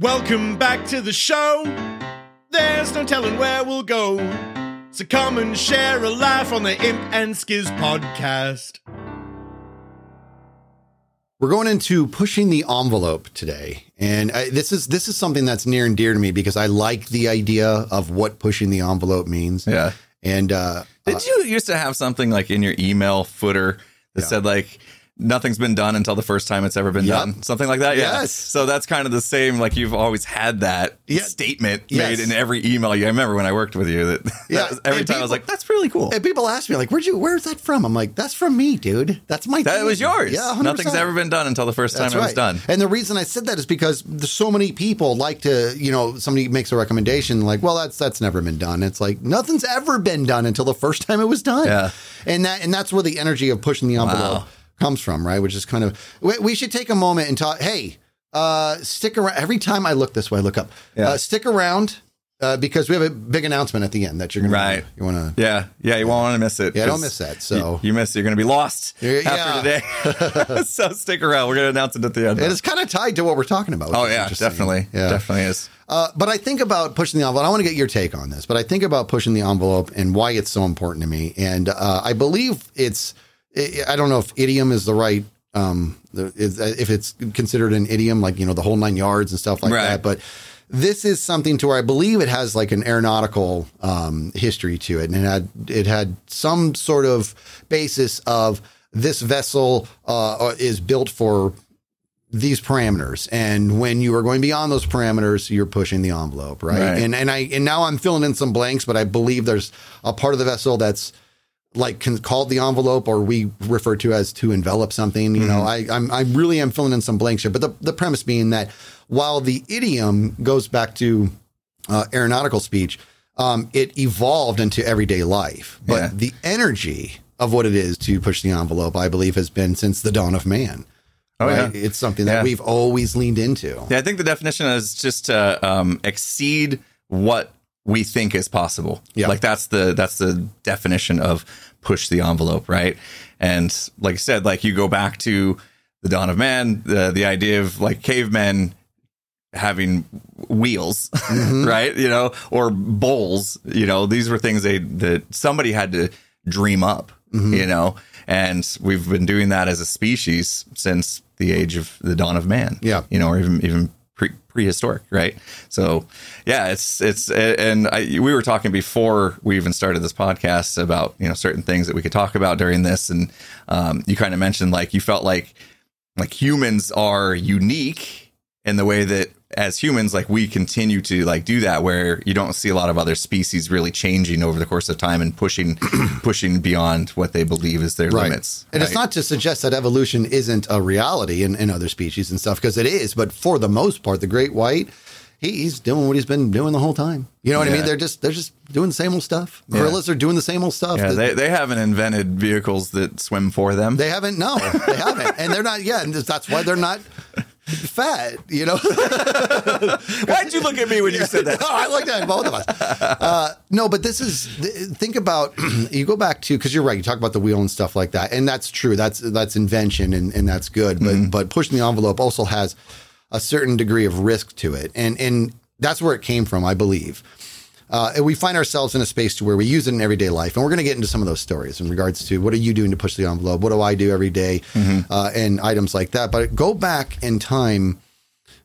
Welcome back to the show. There's no telling where we'll go. So come and share a laugh on the Imp and Skizz podcast. We're going into pushing the envelope today, and I, this is this is something that's near and dear to me because I like the idea of what pushing the envelope means. Yeah. And uh, Did you used to have something like in your email footer that Yeah. said like nothing's been done until the first time it's ever been Yep. done? Something like that? Yeah. Yes. So that's kind of the same. Like you've always had that Yeah. statement Yes. made in every email. you I remember when I worked with you that, Yeah. that was- every And time I was like, that's really cool. and people ask me like, "Where'd you? Where's that from?" I'm like, "That's from me, dude. That's my. Thing. That thing." was yours. Yeah, 100%. Nothing's ever been done until the first time it was done. And the reason I said that is because there's so many people like to, you know, somebody makes a recommendation like, well, that's that's never been done. It's like nothing's ever been done until the first time it was done. Yeah. And that and that's where the energy of pushing the envelope Wow. Comes from, right? Which is kind of we, we should take a moment and talk. Hey, uh, stick around. Every time I look this way, I look up. Yeah. Uh, stick around uh, because we have a big announcement at the end that you're gonna Right. You want to. Yeah. Yeah. You won't want to miss it. Yeah, don't miss that. So- you, you miss it. You're going to be lost Yeah. after today. so stick around. We're going to announce it at the end. And it's kind of tied to what we're talking about. oh, yeah. Definitely. Yeah. Definitely is. Uh, but I think about pushing the envelope. I want to get your take on this, but I think about pushing the envelope and why it's so important to me. And uh, I believe it's, I I don't know if idiom is the right, um, if it's considered an idiom, like, you know, the whole nine yards and stuff like Right. that. But this is something to where I believe it has like an aeronautical um, history to it. And it had, it had some sort of basis of this vessel uh, is built for these parameters and when you are going beyond those parameters you're pushing the envelope right, Right. and and i and now i'm filling in some blanks but i believe there's a part of the vessel that's like can, called the envelope or we refer to as to envelop something you know i i'm i really am filling in some blanks here but the, the premise being that while the idiom goes back to uh, aeronautical speech um, it evolved into everyday life but Yeah. the energy of what it is to push the envelope i believe has been since the dawn of man Oh, right? yeah. It's something that Yeah. we've always leaned into. Yeah, I think the definition is just to um, exceed what we think is possible. Yeah. like that's the that's the definition of push the envelope, right? And like I said, like you go back to the dawn of man, the the idea of like cavemen having wheels, mm-hmm. right? You know, or bowls. You know, these were things they that somebody had to dream up. Mm-hmm. You know, and we've been doing that as a species since the age of the dawn of man. Yeah. you know, or even even prehistoric, right? So, yeah, it's it's and I, we were talking before we even started this podcast about you know certain things that we could talk about during this, and um, you kind of mentioned like you felt like like humans are unique in the way that as humans like we continue to like do that where you don't see a lot of other species really changing over the course of time and pushing pushing beyond what they believe is their limits And it's not to suggest that evolution isn't a reality in, in other species and stuff, because it is. But for the most part, the great white, he's doing what he's been doing the whole time. You know what I mean? They're just they're just doing the same old stuff. Gorillas are doing the same old stuff. yeah they, they haven't invented vehicles that swim for them They haven't. No, they haven't, and they're not. Yeah, and that's why they're not fat. You know. why'd you look at me when you said that oh, I that in both of us. Uh, no, but this is th- think about you go back to because you're right. You talk about the wheel and stuff like that, and that's true. That's that's invention and, and that's good. But Mm-hmm. but pushing the envelope also has a certain degree of risk to it, and and that's where it came from, I believe. Uh, and we find ourselves in a space to where we use it in everyday life, and we're going to get into some of those stories in regards to what are you doing to push the envelope, what do I do every day? uh, and items like that. But go back in time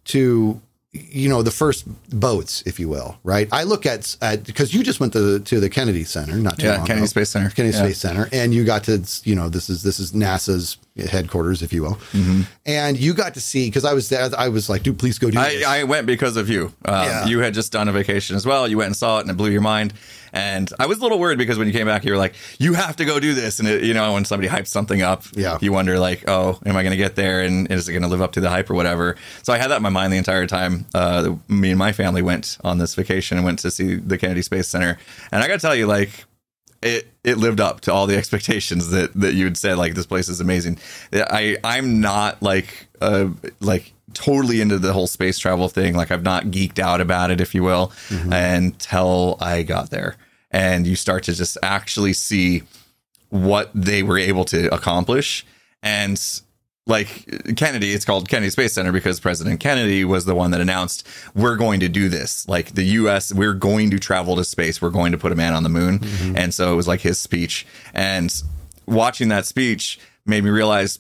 to you know the first boats, if you will, right? I look at at because you just went to to the Kennedy Center, not too Yeah, long Kennedy ago. Space Center. Kennedy Yeah. Space Center, and you got to you know this is this is NASA's headquarters, if you will, and you got to see because I was there. I was like, dude, please go do this. I, I went because of you. Um, Yeah. You had just done a vacation as well. You went and saw it, and it blew your mind. And I was a little worried because when you came back, you were like, "You have to go do this." And it, you know, when somebody hypes something up, Yeah. you wonder like, "Oh, am I going to get there? And is it going to live up to the hype or whatever?" So I had that in my mind the entire time. Uh, me and my family went on this vacation and went to see the Kennedy Space Center. And I got to tell you, like, it it lived up to all the expectations that that you had said like this place is amazing i i'm not like uh like totally into the whole space travel thing like i've not geeked out about it if you will until i got there and you start to just actually see what they were able to accomplish and like Kennedy, it's called Kennedy Space Center because President Kennedy was the one that announced we're going to do this. Like the U.S., we're going to travel to space. We're going to put a man on the moon, mm-hmm. and so it was like his speech. And watching that speech made me realize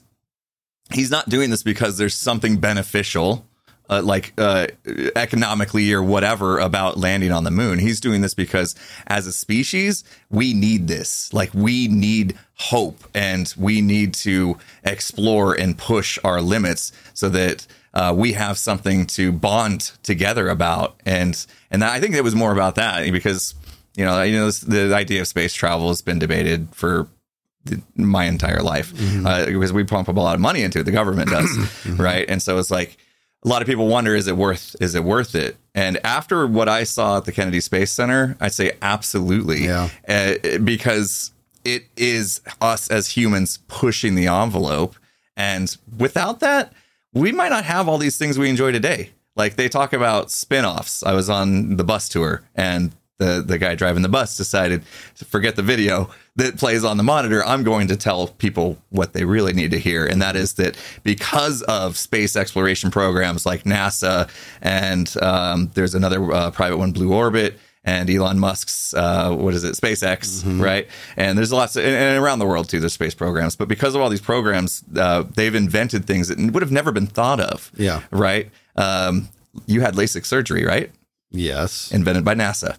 he's not doing this because there's something beneficial uh, like uh, economically or whatever about landing on the moon. He's doing this because as a species, we need this. Like we need hope and we need to explore and push our limits so that uh, we have something to bond together about. And and I think it was more about that because you know you know this, the idea of space travel has been debated for my entire life uh, because we pump a lot of money into it. The government does, right? And so it's like a lot of people wonder is it worth is it worth it? And after what I saw at the Kennedy Space Center, I'd say absolutely, Yeah. uh, because it is us as humans pushing the envelope, and without that, we might not have all these things we enjoy today. Like they talk about spin-offs. I was on the bus tour and the the guy driving the bus decided to forget the video that plays on the monitor. I'm going to tell people what they really need to hear, and that is that because of space exploration programs like NASA and um, there's another uh, private one, Blue Orbit. And Elon Musk's, uh, what is it, SpaceX, right? And there's lots of, and, and around the world too, there's space programs. But because of all these programs, uh, they've invented things that would have never been thought of. Yeah. Right. Um, you had LASIK surgery, right? Yes. Invented by NASA.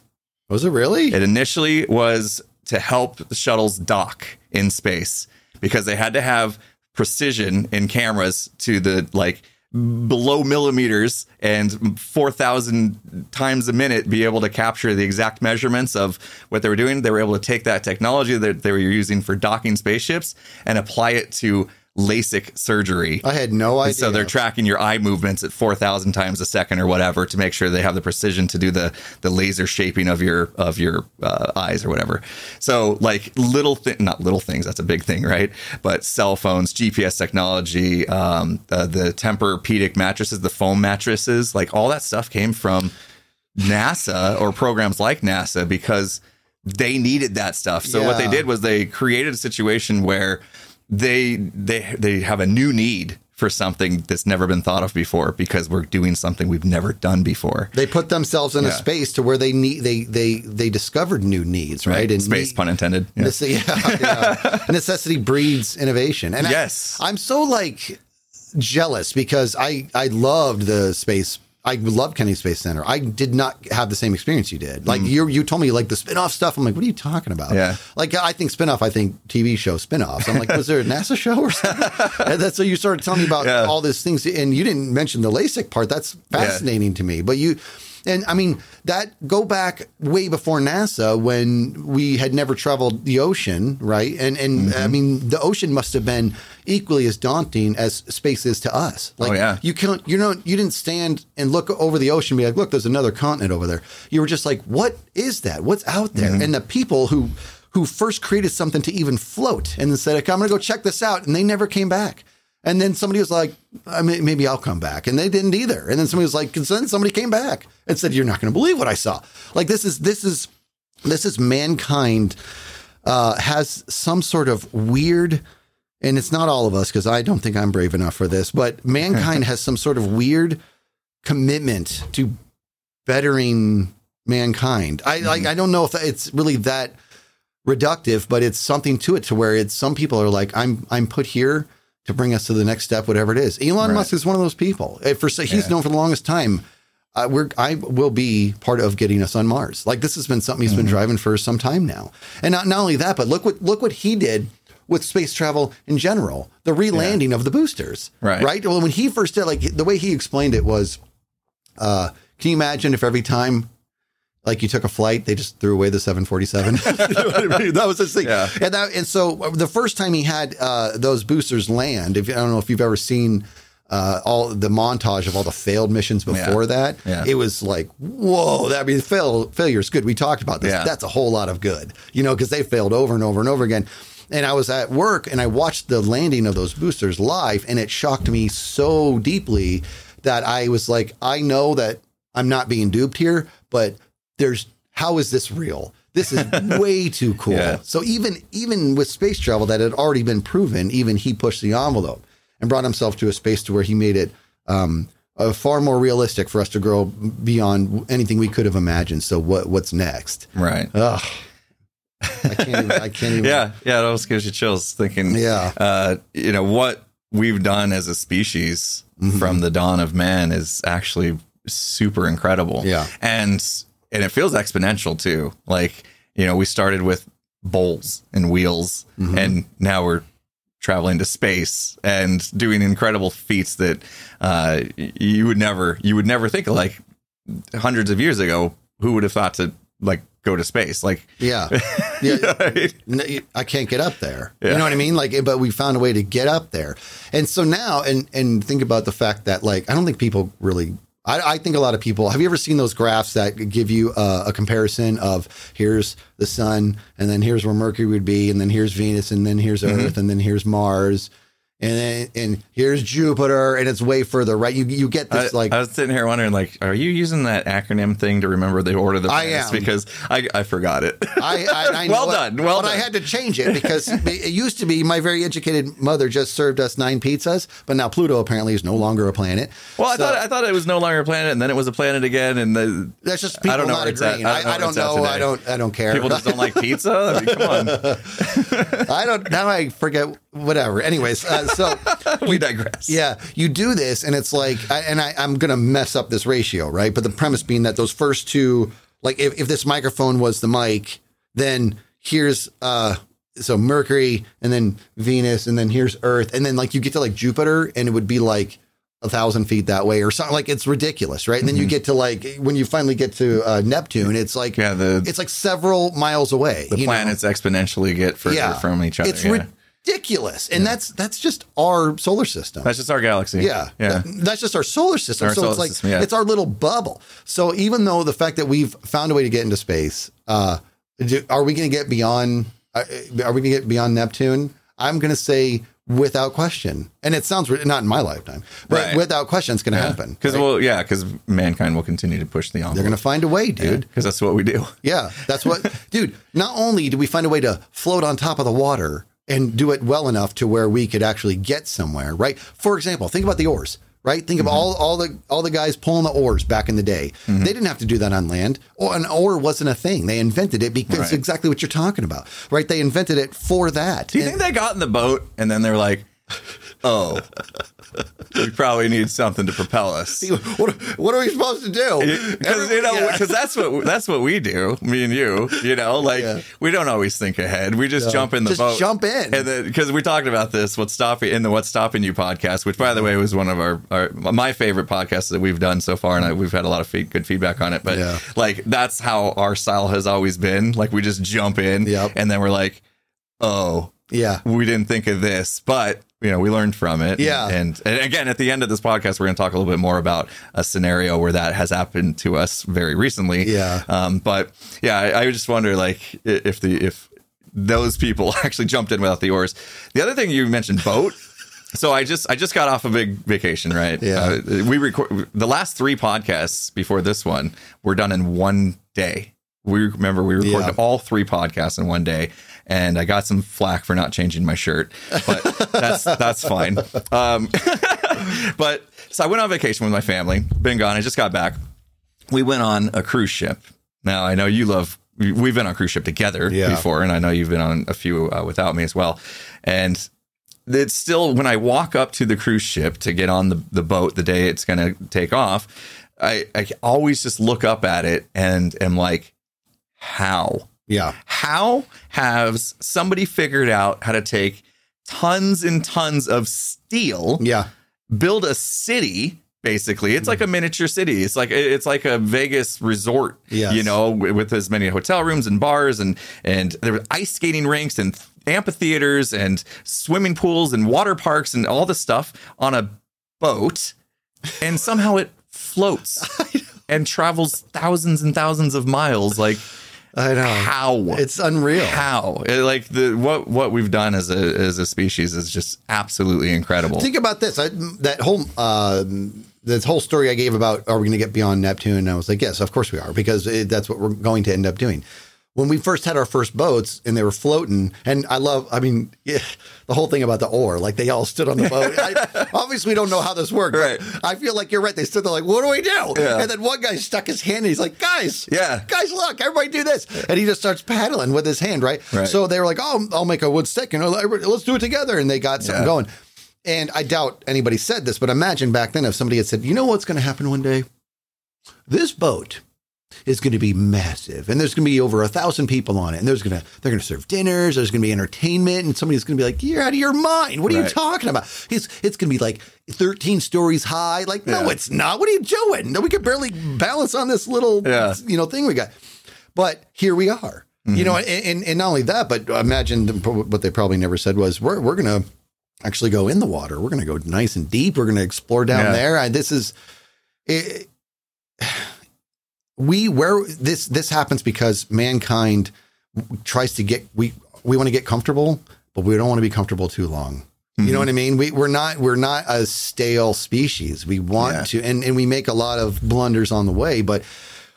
Was it really? It initially was to help the shuttles dock in space because they had to have precision in cameras to the like below millimeters and 4,000 times a minute be able to capture the exact measurements of what they were doing. They were able to take that technology that they were using for docking spaceships and apply it to LASIK surgery. I had no idea. And so they're tracking your eye movements at 4,000 times a second or whatever to make sure they have the precision to do the the laser shaping of your of your uh, eyes or whatever. So like little thing, not little things. That's a big thing, right? But cell phones, GPS technology, um, uh, the Tempur-Pedic mattresses, the foam mattresses, like all that stuff came from NASA or programs like NASA because they needed that stuff. So what they did was they created a situation where they they they have a new need for something that's never been thought of before because we're doing something we've never done before. they put themselves in a space to where they need they they they discovered new needs, right? And space need- pun intended. Yeah. Nece- yeah, yeah. necessity breeds innovation. And I- Yes. I'm so like jealous because I I loved the space. I love Kennedy Space Center. I did not have the same experience you did. Like you, you told me like the spin-off stuff. I'm like, what are you talking about? Mm. Yeah. Like I think spin-off. I think TV show spin-offs. I'm like, was there a NASA show or something? and that's so you started telling me about Yeah. all these things, and you didn't mention the LASIK part. That's fascinating to me. But you. And I mean that go back way before NASA when we had never traveled the ocean, right? And and Mm-hmm. I mean the ocean must have been equally as daunting as space is to us. Like Oh, yeah. you can't you know you didn't stand and look over the ocean and be like, look, there's another continent over there. You were just like, what is that? What's out there? Mm-hmm. And the people who who first created something to even float and then said, okay, I'm gonna go check this out, and they never came back. And then somebody was like, I mean, maybe I'll come back. And they didn't either. And then somebody was like, and then somebody came back and said, You're not going to believe what I saw. Like this is this is this is mankind uh, has some sort of weird, and it's not all of us because I don't think I'm brave enough for this, but mankind has some sort of weird commitment to bettering mankind. I like I don't know if it's really that reductive, but it's something to it to where it's some people are like, I'm I'm put here to bring us to the next step, whatever it is. Elon Right. Musk is one of those people. For he's Yeah. known for the longest time. Uh, we're I will be part of getting us on Mars. Like this has been something he's Mm-hmm. been driving for some time now. And not not only that, but look what look what he did with space travel in general. The relanding of the boosters. Right. Right. Well, when he first did, like the way he explained it was, uh, can you imagine if every time like you took a flight, they just threw away the 747. You know I mean? That was his thing. Yeah. And that, and so the first time he had uh, those boosters land, if I don't know if you've ever seen uh, all the montage of all the failed missions before Yeah. that, Yeah. it was like, whoa, that I mean, fail, failure is good. We talked about this. Yeah. That's a whole lot of good, you know, because they failed over and over and over again. And I was at work and I watched the landing of those boosters live, and it shocked me so deeply that I was like, I know that I'm not being duped here, but there's how is this real? This is way too cool. Yeah. So even even with space travel that had already been proven, even he pushed the envelope. and brought himself to a space to where he made it um, uh, far more realistic for us to grow beyond anything we could have imagined. So what what's next? Right. Ugh. I can't. Even, I can't even. Yeah. Yeah. It almost gives you chills thinking, Yeah. uh, you know, what we've done as a species Mm-hmm. from the dawn of man is actually super incredible. Yeah. And, and it feels exponential too. Like, you know, we started with bowls and wheels Mm-hmm. and now we're traveling to space and doing incredible feats that, uh, you would never, you would never think of like hundreds of years ago, who would have thought to like go to space? Like, Yeah. Yeah. right? I can't get up there. Yeah. You know what I mean? Like, but we found a way to get up there. And so now, and and think about the fact that, like, I don't think people really. I, I think a lot of people. Have you ever seen those graphs that give you a, a comparison of here's the sun, and then here's where Mercury would be, and then here's Venus, and then here's Mm-hmm. Earth, and then here's Mars, and then and here's Jupiter, and it's way further, right? You you get I, this like I was sitting here wondering, like, are you using that acronym thing to remember the order of the I planets? am. because I, I forgot it. I, I, I know Well done, well but I had to change it because it used to be my very educated mother just served us nine pizzas, but now Pluto apparently is no longer a planet. well, I thought I thought it was no longer a planet, and then it was a planet again, and the, That's just people I don't know not where it's at. agreeing. I don't I, I know don't know. I don't. I don't care. people just don't like pizza. I mean, come on, I don't. Now I forget. Whatever. Anyways, uh, so we digress. yeah, you do this, and it's like, I, and I, I'm gonna mess up this ratio, right? But the premise being that those first two, like, if, if this microphone was the mic, then here's uh, so Mercury, and then Venus, and then here's Earth, and then like you get to like Jupiter, and it would be like a thousand feet that way or something. Like it's ridiculous, right? And then you get to like when you finally get to uh, Neptune, it's like Yeah, the it's like several miles away. the you know? planets exponentially get further from each other. It's yeah. Ridiculous, and that's that's just our solar system. That's just our galaxy. Yeah, yeah. That- that's just our solar system. Our so solar it's like system, yeah. it's our little bubble. So even though the fact that we've found a way to get into space, uh, do, are we going to get beyond? Uh, are we going to get beyond Neptune? I'm going to say without question, and it sounds not in my lifetime, but Right. without question, it's going to happen. Because right? well, yeah, because mankind will continue to push the envelope. they're going to find a way, dude. because that's what we do. Yeah, that's what, dude. Not only do we find a way to float on top of the water and do it well enough to where we could actually get somewhere, right? For example, think about the oars, right? Think of mm-hmm. all all the all the guys pulling the oars back in the day. Mm-hmm. They didn't have to do that on land. Or an oar wasn't a thing. They invented it because Right. exactly what you're talking about, right? They invented it for that. Do you And- think they got in the boat and then they're like, "Oh, we probably need something to propel us"? what, what are we supposed to do? Because you know, Yeah. because that's what that's what we do. Me and you, you know, like Yeah. we don't always think ahead. We just jump in the Just boat, jump in. and then because we talked about this, what's stopping in the "What's Stopping You" podcast, which by the way was one of our, our my favorite podcasts that we've done so far, and I, we've had a lot of good feedback on it. But like that's how our style has always been. Like we just jump in, Yep. and then we're like, oh, yeah. we didn't think of this, but you know, we learned from it. Yeah. And, and again, at the end of this podcast, we're going to talk a little bit more about a scenario where that has happened to us very recently. Yeah. Um, but yeah, I, I just wonder like if the, if those people actually jumped in without the oars. The other thing you mentioned, boat. So I just I just got off a big vacation, right? Yeah. Uh, we record the last three podcasts before this one were done in one day. We remember we recorded Yeah. all three podcasts in one day, and I got some flack for not changing my shirt, but that's that's fine. Um, but so I went on vacation with my family. Been gone. I just got back. We went on a cruise ship. Now I know you love. We've been on cruise ship together Yeah. before, and I know you've been on a few uh, without me as well. And it's still when I walk up to the cruise ship to get on the, the boat the day it's going to take off, I, I always just look up at it and am like, how? Yeah. How has somebody figured out how to take tons and tons of steel, Yeah. build a city? Basically, it's like a miniature city. It's like it's like a Vegas resort, Yes. you know, with with as many hotel rooms and bars and and there were ice skating rinks and amphitheaters and swimming pools and water parks and all this stuff on a boat, and somehow it floats and travels thousands and thousands of miles. Like I know. how? It's unreal. how? It- like the what what we've done as a as a species is just absolutely incredible. Think about this. I, that whole uh, this whole story I gave about are we going to get beyond Neptune? And I was like, yes, of course we are, because it, that's what we're going to end up doing. When we first had our first boats and they were floating, and I love, I mean, yeah, the whole thing about the oar, like they all stood on the boat. I, obviously, we don't know how this worked. Right. I feel like you're right. They stood there like, what do we do? Yeah. And then one guy stuck his hand and he's like, guys, Yeah. guys, look, everybody do this. And he just starts paddling with his hand, right? Right. So they were like, oh, I'll make a wood stick, you know, let's do it together. And they got something Yeah. going. And I doubt anybody said this, but imagine back then if somebody had said, you know what's going to happen one day? This boat is going to be massive and there's going to be over a thousand people on it and there's going to they're going to serve dinners there's going to be entertainment and somebody's going to be like you're out of your mind. What are you talking about? It's it's going to be like 13 stories high. Like no it's not. What are you doing? No we could barely balance on this little Yeah. you know thing we got. But here we are. You know and, and and not only that but imagine what they probably never said was we're we're going to actually go in the water. We're going to go nice and deep. We're going to explore down Yeah. there. And this is it, we where this this happens because mankind tries to get we we want to get comfortable but we don't want to be comfortable too long. You know mm-hmm. what i mean? We, we're not we're not a stale species. We want Yeah. to and, and we make a lot of blunders on the way but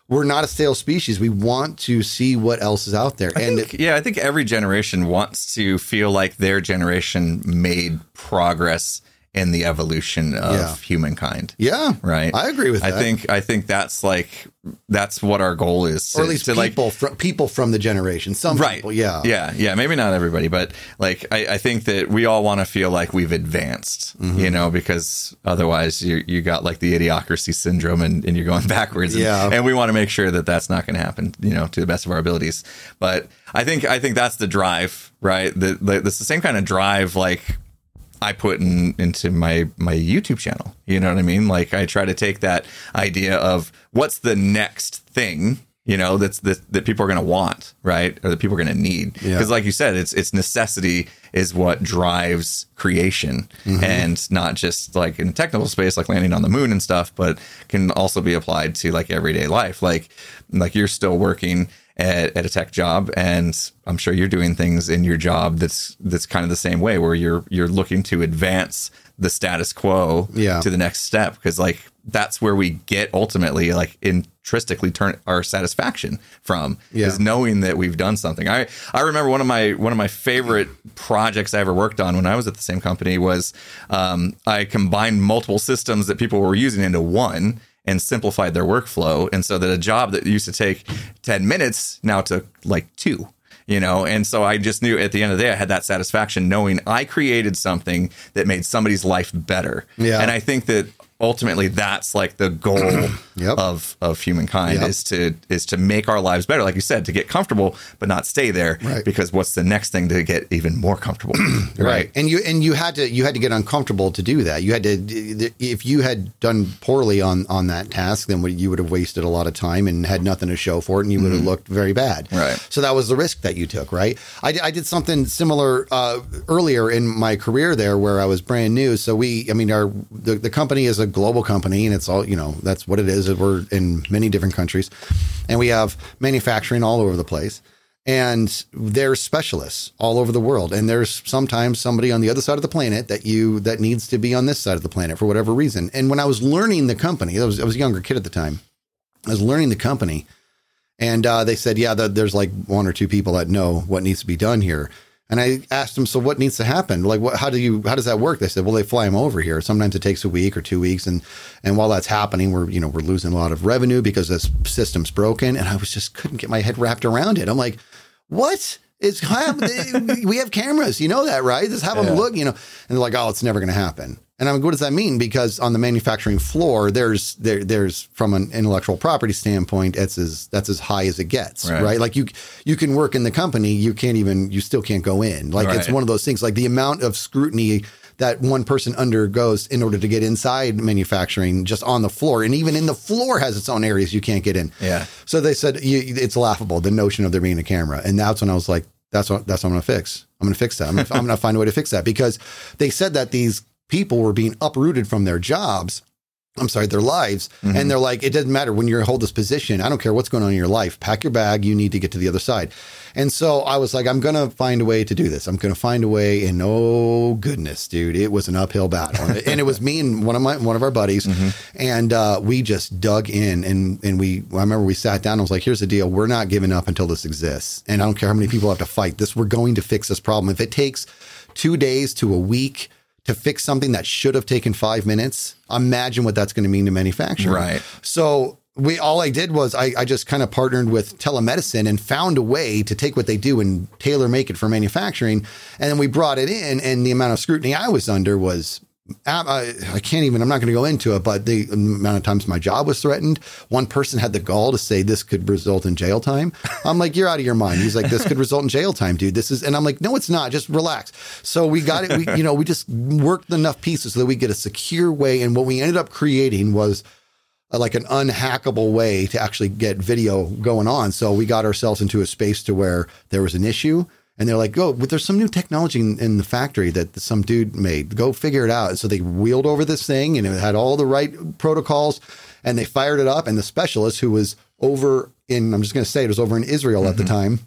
we're not a stale species. We want to see what else is out there. I and think, yeah, I think every generation wants to feel like their generation made progress in the evolution of Yeah. humankind. yeah Right. i agree with I that think I think that's like that's what our goal is. or to- at least to like people from people from the generation some right people yeah yeah yeah maybe not everybody but like i, I think that we all want to feel like we've advanced Mm-hmm. you know because otherwise you you got like the idiocracy syndrome and, and you're going backwards and, Yeah. and we want to make sure that that's not going to happen you know to the best of our abilities but i think i think that's the drive right the, the, that's the same kind of drive like I put in into my my YouTube channel. You know what I mean? Like I try to take that idea of what's the next thing, you know, that's that that people are going to want, right? Or that people are going to need. Because Yeah. like you said, it's it's necessity is what drives creation mm-hmm. and not just like in a technical space like landing on the moon and stuff, but can also be applied to like everyday life. Like like you're still working at, at a tech job and I'm sure you're doing things in your job that's that's kind of the same way where you're you're looking to advance the status quo Yeah. to the next step because like that's where we get ultimately like intrinsically turn our satisfaction from Yeah. is knowing that we've done something. I I remember one of my one of my favorite projects I ever worked on when I was at the same company was um, I combined multiple systems that people were using into one and simplified their workflow. And so that a job that used to take 10 minutes now took like two, you know? And so I just knew at the end of the day, I had that satisfaction knowing I created something that made somebody's life better. Yeah. And I think that ultimately that's like the goal Yep. of, of humankind Yep. is to, is to make our lives better. Like you said, to get comfortable, but not stay there Right. because what's the next thing to get even more comfortable? right and you and you had to you had to get uncomfortable to do that you had to if you had done poorly on on that task then you would have wasted a lot of time and had nothing to show for it and you would have looked very bad Right. so that was the risk that you took right i, I did something similar uh, earlier in my career there where i was brand new so we i mean our the, the company is a global company and it's all you know that's what it is we're in many different countries and we have manufacturing all over the place and there's specialists all over the world and there's sometimes somebody on the other side of the planet that you that needs to be on this side of the planet for whatever reason. And when i was learning the company i was, I was a younger kid at the time i was learning the company and uh, they said yeah the, there's like one or two people that know what needs to be done here and i asked them so what needs to happen? Like what how do you how does that work? They said well they fly them over here. Sometimes it takes a week or two weeks. And and while that's happening we're you know we're losing a lot of revenue because this system's broken. And i was just couldn't get my head wrapped around it. I'm like what it's have, we have cameras you know that right just have them look you know and they're like oh it's never going to happen and I'm like, what does that mean? Because on the manufacturing floor, there's there there's from an intellectual property standpoint, it's as that's as high as it gets, Right. right? Like you you can work in the company, you can't even you still can't go in. Like it's one of those things. Like the amount of scrutiny that one person undergoes in order to get inside manufacturing, just on the floor, and even in the floor has its own areas you can't get in. Yeah. So they said you, it's laughable the notion of there being a camera, and that's when I was like, that's what that's what I'm going to fix. I'm going to fix that. I'm I'm going to find a way to fix that because they said that these people were being uprooted from their jobs I'm sorry, their lives. And they're like, it doesn't matter when you hold this position. I don't care what's going on in your life. Pack your bag. You need to get to the other side. And so I was like, I'm going to find a way to do this. I'm going to find a way. And oh goodness, dude, it was an uphill battle. and it was me and one of my, one of our buddies. And uh, we just dug in and, and we, I remember we sat down and I was like, here's the deal. We're not giving up until this exists. And I don't care how many people have to fight this. We're going to fix this problem. If it takes two days to a week, to fix something that should have taken five minutes, imagine what that's going to mean to manufacturing. Right. So we all I did was I, I just kind of partnered with telemedicine and found a way to take what they do and tailor make it for manufacturing. And then we brought it in, and the amount of scrutiny I was under was. I, I can't even, I'm not going to go into it, but the amount of times my job was threatened. One person had the gall to say this could result in jail time. I'm like, you're out of your mind. He's like, this could result in jail time, dude. This is, and I'm like, no, it's not. Just relax. So we got it. We, you know, we just worked enough pieces so that we get a secure way. And what we ended up creating was uh, like an unhackable way to actually get video going on. So we got ourselves into a space to where there was an issue. And they're like, "Go! But there's some new technology in, in the factory that some dude made. Go figure it out." And so they wheeled over this thing, and it had all the right protocols, and they fired it up. And the specialist who was over in, I'm just going to say, it was over in Israel at the mm-hmm. time,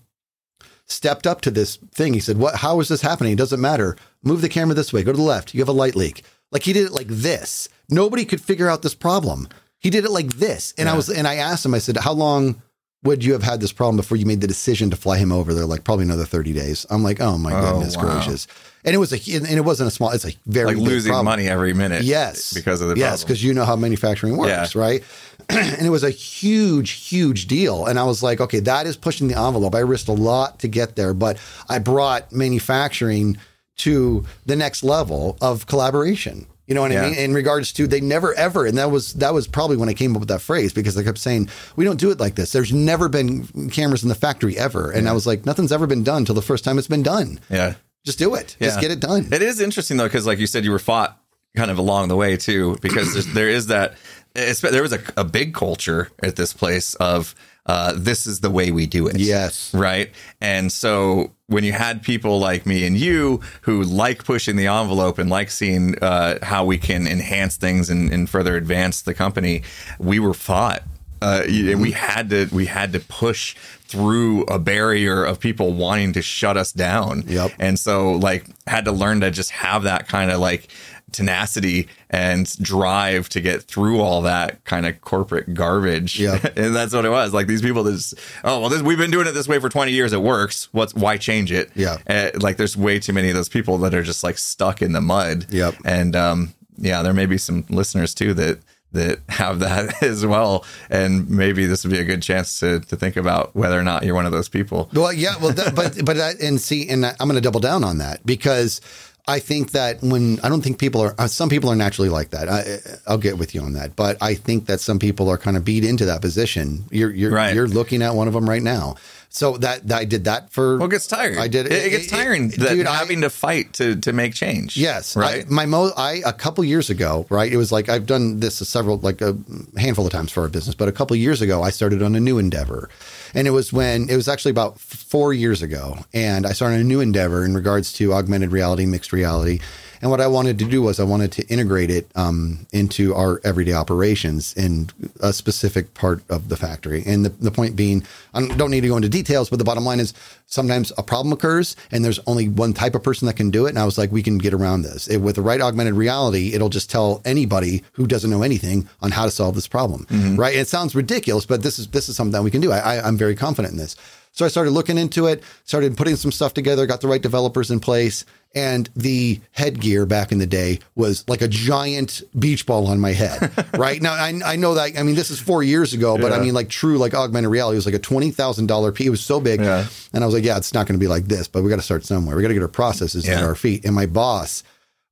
stepped up to this thing. He said, "What? How is this happening? It doesn't matter. Move the camera this way. Go to the left. You have a light leak." Like he did it like this. Nobody could figure out this problem. He did it like this, and I was, and I asked him. I said, "How long would you have had this problem before you made the decision to fly him over?" They're like, "Probably another thirty days." I'm like, "Oh my oh, goodness wow. gracious!" And it was a, and it wasn't a small. It's a very Like losing problem. money every minute. Yes, Because of the yes, because you know how manufacturing works, Yeah. right? and it was a huge, huge deal. And I was like, okay, that is pushing the envelope. I risked a lot to get there, but I brought manufacturing to the next level of collaboration. You know what Yeah. I mean? In regards to they never ever, and that was that was probably when I came up with that phrase because I kept saying we don't do it like this. There's never been cameras in the factory ever, and I was like, nothing's ever been done until the first time it's been done. Yeah. Just do it. Just get it done. It is interesting though, because like you said, you were fought kind of along the way too, because there's, that. it's- There was a, a big culture at this place of uh, this is the way we do it. Yes. Right. And so when you had people like me and you who like pushing the envelope and like seeing uh, how we can enhance things and, and further advance the company, we were fought. Uh, and we had to we had to push through a barrier of people wanting to shut us down. Yep. And so like had to learn to just have that kind of like tenacity and drive to get through all that kind of corporate garbage. Yep. and that's what it was. Like these people that just, oh well this we've been doing it this way for 20 years, it works. What's why change it? Yeah. Uh, like there's way too many of those people that are just like stuck in the mud. Yep. And um yeah, there may be some listeners too that that have that as well. And maybe this would be a good chance to to think about whether or not you're one of those people. Well, yeah, well, that, but but I, and see, and I'm going to double down on that because I think that when I don't think people are, uh, some people are naturally like that. I, I'll get with you on that, but I think that some people are kind of beat into that position. You're you're Right. you're looking at one of them right now. So that, that I did that for. Well, it gets tired. I did It, it gets tiring that dude. I- having to fight to to make change. Yes, Right. I, my mo, I a couple years ago, right? It was like I've done this several, like a handful of times for our business, but a couple years ago, I started on a new endeavor, and it was when it was actually about four years ago, and I started a new endeavor in regards to augmented reality, mixed reality. And what I wanted to do was I wanted to integrate it um, into our everyday operations in a specific part of the factory. And the, the point being, I don't need to go into details, but the bottom line is sometimes a problem occurs and there's only one type of person that can do it. And I was like, we can get around this. It, with the right augmented reality, it'll just tell anybody who doesn't know anything on how to solve this problem. Right. And it sounds ridiculous, but this is this is something that we can do. I, I, I'm very confident in this. So I started looking into it, started putting some stuff together, got the right developers in place. And the headgear back in the day was like a giant beach ball on my head, right? Now, I, I know that, I mean, this is four years ago, but I mean, like true, like augmented reality was like a $20,000 piece. It was so big. Yeah. And I was like, yeah, it's not going to be like this, but we got to start somewhere. We got to get our processes at Yeah. our feet. And my boss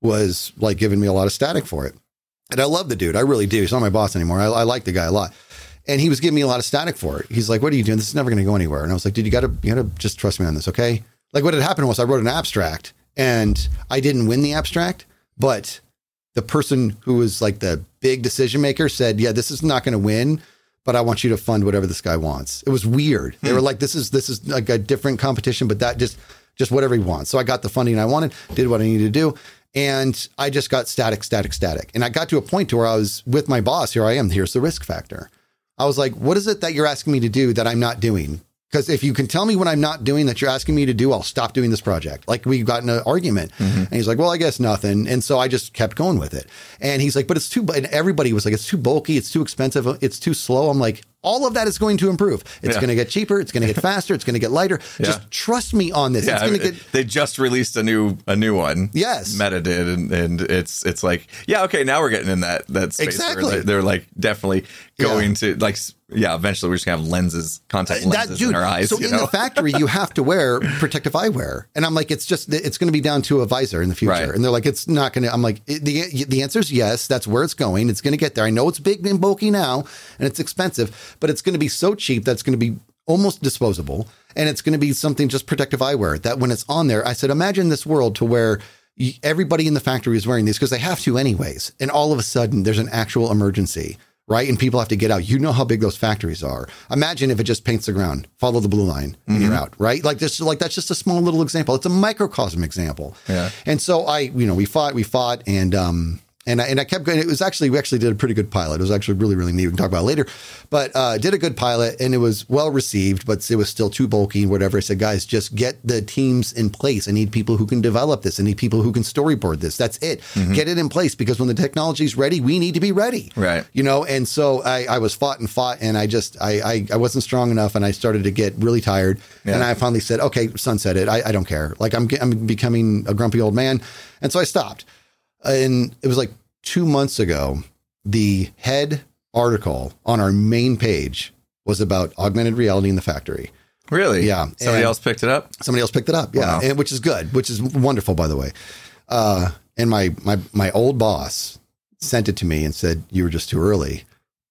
was like giving me a lot of static for it. And I love the dude. I really do. He's not my boss anymore. I, I like the guy a lot. And he was giving me a lot of static for it. He's like, "What are you doing? This is never going to go anywhere." And I was like, "Dude, you got to you got to just trust me on this, okay?" Like what had happened was I wrote an abstract and I didn't win the abstract, but the person who was like the big decision maker said, "Yeah, this is not going to win, but I want you to fund whatever this guy wants." It was weird. They were hmm. like, "This is this is like a different competition, but that just just whatever he wants." So I got the funding I wanted, did what I needed to do, And I just got static, static, static. And I got to a point to where I was with my boss. Here I am. Here's the risk factor. I was like, what is it that you're asking me to do that I'm not doing? Because if you can tell me what I'm not doing that you're asking me to do, I'll stop doing this project. Like we got in an argument mm-hmm. and he's like, well, I guess nothing. And so I just kept going with it. And he's like, but it's too, and everybody was like, it's too bulky. It's too expensive. It's too slow. I'm like, all of that is going to improve. It's Yeah. going to get cheaper. It's going to get faster. It's going to get lighter. Yeah. Just trust me on this. Yeah, it's going to get, they just released a new a new one. Yes. Meta did, and, and it's it's like yeah, okay, now we're getting in that that space Exactly. where they're, like definitely going to like yeah, eventually we're just gonna have lenses, contact uh, lenses in our eyes. So in know? the factory, you have to wear protective eyewear, and I'm like, it's just it's going to be down to a visor in the future, Right. and they're like, it's not going to. I'm like, the the answer is yes. That's where it's going. It's going to get there. I know it's big and bulky now, and it's expensive, but it's going to be so cheap that's going to be almost disposable, and it's going to be something just protective eyewear that when it's on there, I said, imagine this world to where. Everybody in the factory is wearing these because they have to, anyways. And all of a sudden, there's an actual emergency right? And people have to get out. You know how big those factories are. Imagine if it just paints the ground, follow the blue line, and Mm-hmm. you're out, right? Like this, like that's just a small little example. It's a microcosm example. Yeah. And so I, you know, we fought, we fought, and um, and I, and I kept going. It was actually we actually did a pretty good pilot. It was actually really really neat. We can talk about it later, but uh, did a good pilot, and it was well received, but it was still too bulky and whatever. I said, guys, just get the teams in place. I need people who can develop this. I need people who can storyboard this. That's it. Get it in place because when the technology is ready, we need to be ready Mm-hmm. Right. you know and so i, I was fought and fought and i just I, I i wasn't strong enough and i started to get really tired Yeah. and i finally said okay sunset it i, I don't care like i'm i'm becoming a grumpy old man and so i stopped and it was like two months ago the head article on our main page was about augmented reality in the factory. Really, Yeah, Somebody and- else picked it up. somebody else picked it up yeah. Wow. and, which is good which is wonderful by the way. Uh, and my my my old boss sent it to me and said you were just too early.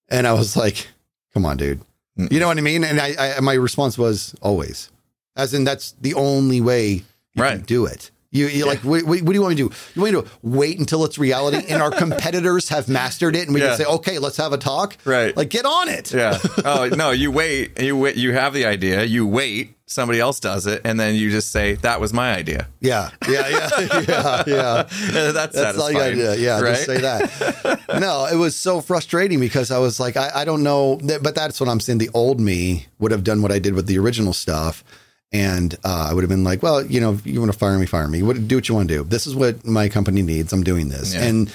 And i was like come on dude. You know what i mean? And i, I my response was always as in that's the only way you can do it you, you like what, what do you want me to do you want me to wait until it's reality and our competitors have mastered it and we Yeah. can say okay let's have a talk Right. like get on it Yeah. Oh no, you wait. You wait. You have the idea. You wait. Somebody else does it, and then you just say that was my idea. yeah yeah yeah yeah yeah That's, That's all you gotta do. Yeah, right? just say that. no, it was so frustrating because I was like, I, I don't know, but that's what I'm saying. The old me would have done what I did with the original stuff. And uh, I would have been like, well, you know, you want to fire me, fire me. What, do what you want to do. This is what my company needs. I'm doing this. Yeah. And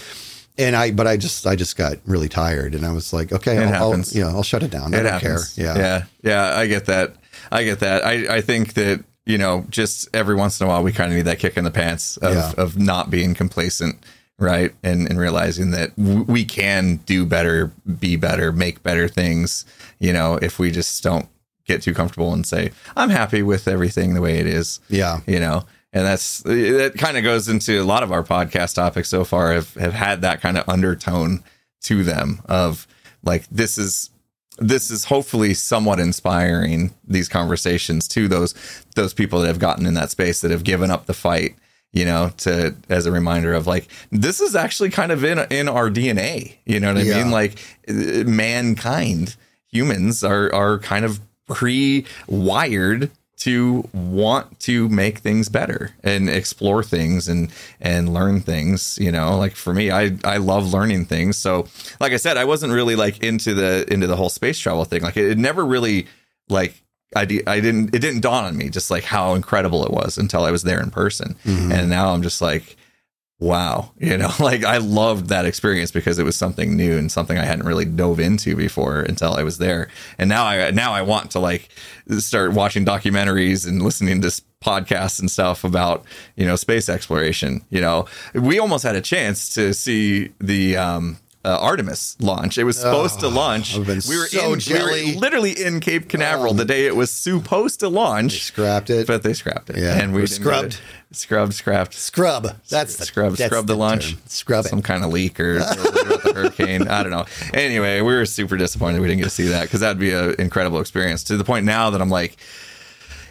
and I, but I just, I just got really tired, and I was like, okay, It I'll, I'll, happens. yeah, I'll shut it down. I it don't happens. care. Yeah, yeah, yeah. I get that. I get that. I, I think that you know, just every once in a while, we kind of need that kick in the pants of, Yeah. of not being complacent, right? And and realizing that w- we can do better, be better, make better things. You know, if we just don't get too comfortable and say, "I'm happy with everything the way it is." yeah, you know and that's that kind of goes into a lot of our podcast topics so far have, have had that kind of undertone to them of like this is this is hopefully somewhat inspiring these conversations to those those people that have gotten in that space that have given up the fight you know to as a reminder of like this is actually kind of in in our DNA you know what I Yeah. mean like uh, mankind humans are are kind of pre-wired to want to make things better and explore things and and learn things you know? Like for me i i love learning things. So like i said i wasn't really like into the into the whole space travel thing. Like it, it never really like I, di- I didn't it didn't dawn on me just like how incredible it was until i was there in person. Mm-hmm. And now i'm just like wow you know like i loved that experience because it was something new and something i hadn't really dove into before until i was there. And now i now i want to like start watching documentaries and listening to podcasts and stuff about you know space exploration you know. We almost had a chance to see the um uh, Artemis launch. It was supposed to launch. We were so in, jelly. we were literally in Cape Canaveral the day it was supposed to launch, scrapped it. but they scrapped it. Yeah, and we scrubbed. scrubbed, scrapped Scrub. That's the, scrub that's scrub the, launch term. Scrub it. some kind of leak or, or the hurricane i don't know anyway we were super disappointed we didn't get to see that because that'd be an incredible experience to the point now that i'm like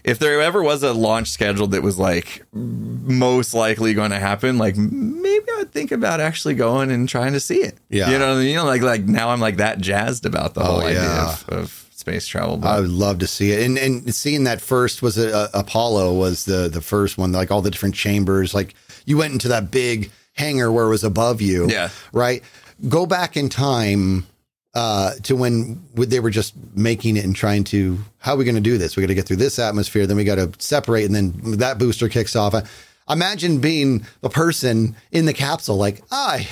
if there ever was a launch scheduled that was like most likely going to happen like maybe i would think about actually going and trying to see it Yeah. you know you know like like now i'm like that jazzed about the whole idea Oh, yeah. of, of space travel but I would love to see it, and and seeing that first was uh, Apollo was the the first one, like all the different chambers. Like you went into that big hangar where it was above you. Yeah. Right. Go back in time uh, to when they were just making it and trying to, how are we going to do this? We got to get through this atmosphere. Then we got to separate. And then that booster kicks off. Imagine being the person in the capsule, like, I.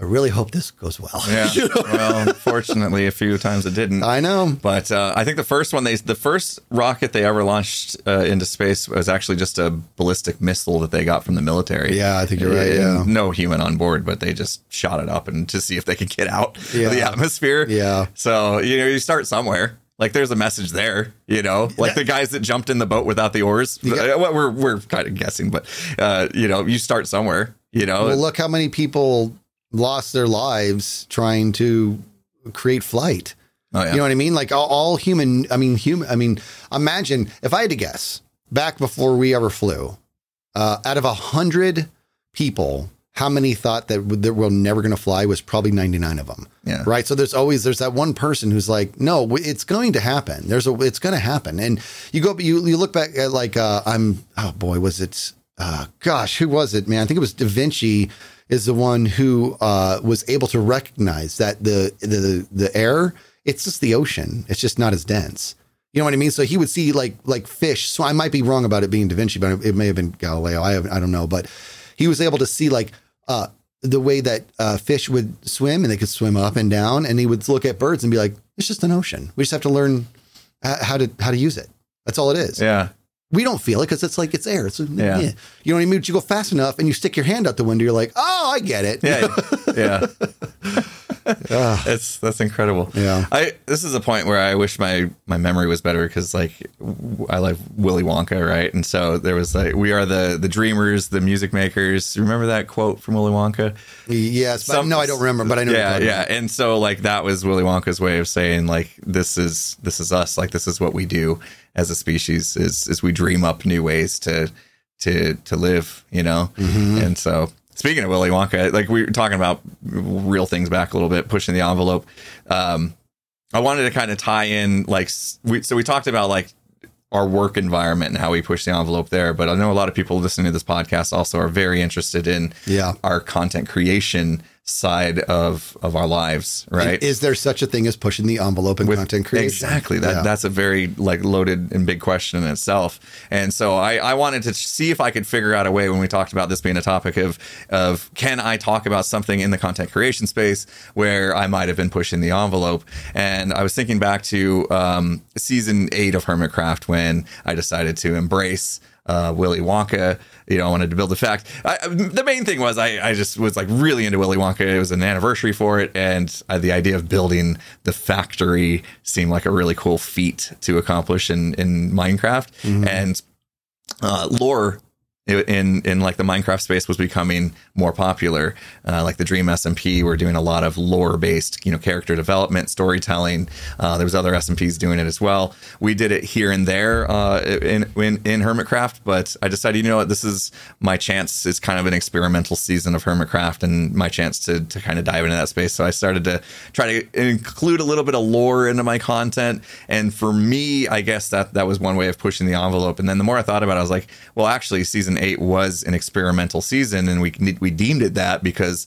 I really hope this goes well. Yeah. well, fortunately, a few times it didn't. I know. But uh, I think the first one they, the first rocket they ever launched uh, into space was actually just a ballistic missile that they got from the military. Yeah, I think you're right. Yeah. No human on board, but they just shot it up and to see if they could get out Yeah. of the atmosphere. Yeah. So you know, you start somewhere. Like there's a message there, you know, like the guys that jumped in the boat without the oars. got- Uh, well, we're we're kind of guessing, but uh, you know, you start somewhere. You know, Well, look how many people lost their lives trying to create flight. oh yeah, You know what I mean? Like all, all human. I mean, human. I mean, imagine if I had to guess back before we ever flew, uh, out of a hundred people, how many thought that, that we're never going to fly was probably 99 of them. Yeah. Right. So there's always, there's that one person who's like, no, it's going to happen. There's a, it's going to happen. And you go, you, you look back at like, uh, I'm, oh boy, was it, uh, gosh, who was it, man? I think it was Da Vinci is the one who, uh, was able to recognize that the, the, the air, it's just the ocean. It's just not as dense. You know what I mean? So he would see like like fish. So I might be wrong about it being Da Vinci, but it may have been Galileo. I I don't know, but he was able to see like uh, the way that uh, fish would swim, and they could swim up and down. And he would look at birds and be like, "It's just an ocean. We just have to learn how to how to use it. That's all it is. yeah. We don't feel it because it's like it's air. It's Yeah. yeah. You know what I mean? But you go fast enough and you stick your hand out the window. You're like, "Oh, I get it." Yeah, yeah. Ah. it's that's incredible. Yeah. I this is a point where I wish my my memory was better because like I like Willy Wonka, right? And so there was like we are the the dreamers, the music makers. Remember that quote from Willy Wonka? Yes, but Some- no, I don't remember, but I know. Yeah, yeah. And so like that was Willy Wonka's way of saying like this is this is us. Like this is what we do as a species is is we dream up new ways to to to live, you know. Mm-hmm. And so speaking of Willy Wonka, like we were talking about real things back a little bit, pushing the envelope. Um, I wanted to kind of tie in like we so we talked about like our work environment and how we push the envelope there. But I know a lot of people listening to this podcast also are very interested in Yeah. our content creation side of of our lives, right? Is there such a thing as pushing the envelope in With- content creation? Exactly. That Yeah. that's a very like loaded and big question in itself. And so I, I wanted to see if I could figure out a way when we talked about this being a topic of of can I talk about something in the content creation space where I might have been pushing the envelope. And I was thinking back to um, season eight of Hermitcraft when I decided to embrace uh, Willy Wonka. You know, I wanted to build the fact. I, the main thing was I, I just was like really into Willy Wonka. It was an anniversary for it, and uh, the idea of building the factory seemed like a really cool feat to accomplish in in Minecraft. And uh, lore in in like the Minecraft space was becoming more popular. Uh, like the Dream SMP, we're doing a lot of lore based, you know, character development, storytelling. Uh, there was other SMPs doing it as well. We did it here and there uh, in, in in Hermitcraft, but I decided, you know what, this is my chance. It's kind of an experimental season of Hermitcraft, and my chance to to kind of dive into that space. So I started to try to include a little bit of lore into my content, and for me, I guess that that was one way of pushing the envelope. And then the more I thought about it, I was like, well, actually, season eight was an experimental season, and we we deemed it that because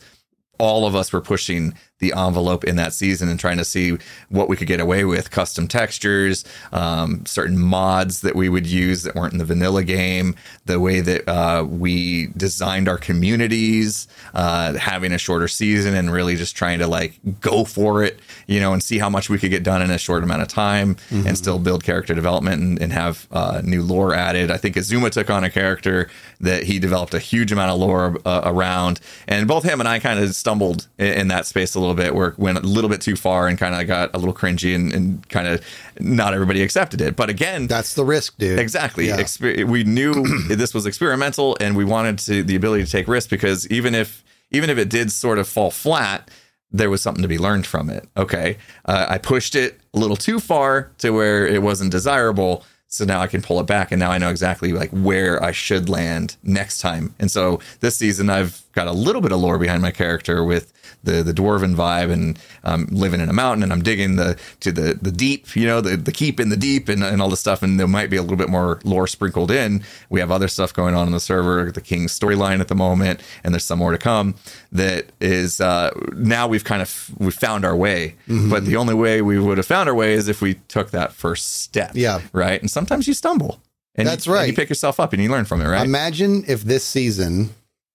all of us were pushing the envelope in that season and trying to see what we could get away with custom textures um, certain mods that we would use that weren't in the vanilla game the way that uh, we designed our communities uh, having a shorter season and really just trying to like go for it you know and see how much we could get done in a short amount of time and still build character development and, and have uh, new lore added. I think azuma took on a character that he developed a huge amount of lore uh, around and both him and i kind of stumbled in, in that space a little bit where it went a little bit too far and kind of got a little cringy and, and kind of not everybody accepted it but again That's the risk, dude. Exactly. Yeah. Exper- we knew this was experimental, and we wanted to the ability to take risks because even if even if it did sort of fall flat, there was something to be learned from it. Okay, uh, I pushed it a little too far to where it wasn't desirable. So now I can pull it back, and now I know exactly like where I should land next time. And so this season, I've got a little bit of lore behind my character with the the dwarven vibe and um, living in a mountain and I'm digging the to the the deep, you know, the the keep in the deep and, and all this stuff. And there might be a little bit more lore sprinkled in. We have other stuff going on in the server, the king's storyline at the moment, and there's some more to come. That is uh, now we've kind of we found our way, but the only way we would have found our way is if we took that first step. Yeah. right. And sometimes you stumble. And That's you, right. you pick yourself up and you learn from it, right? Imagine if this season,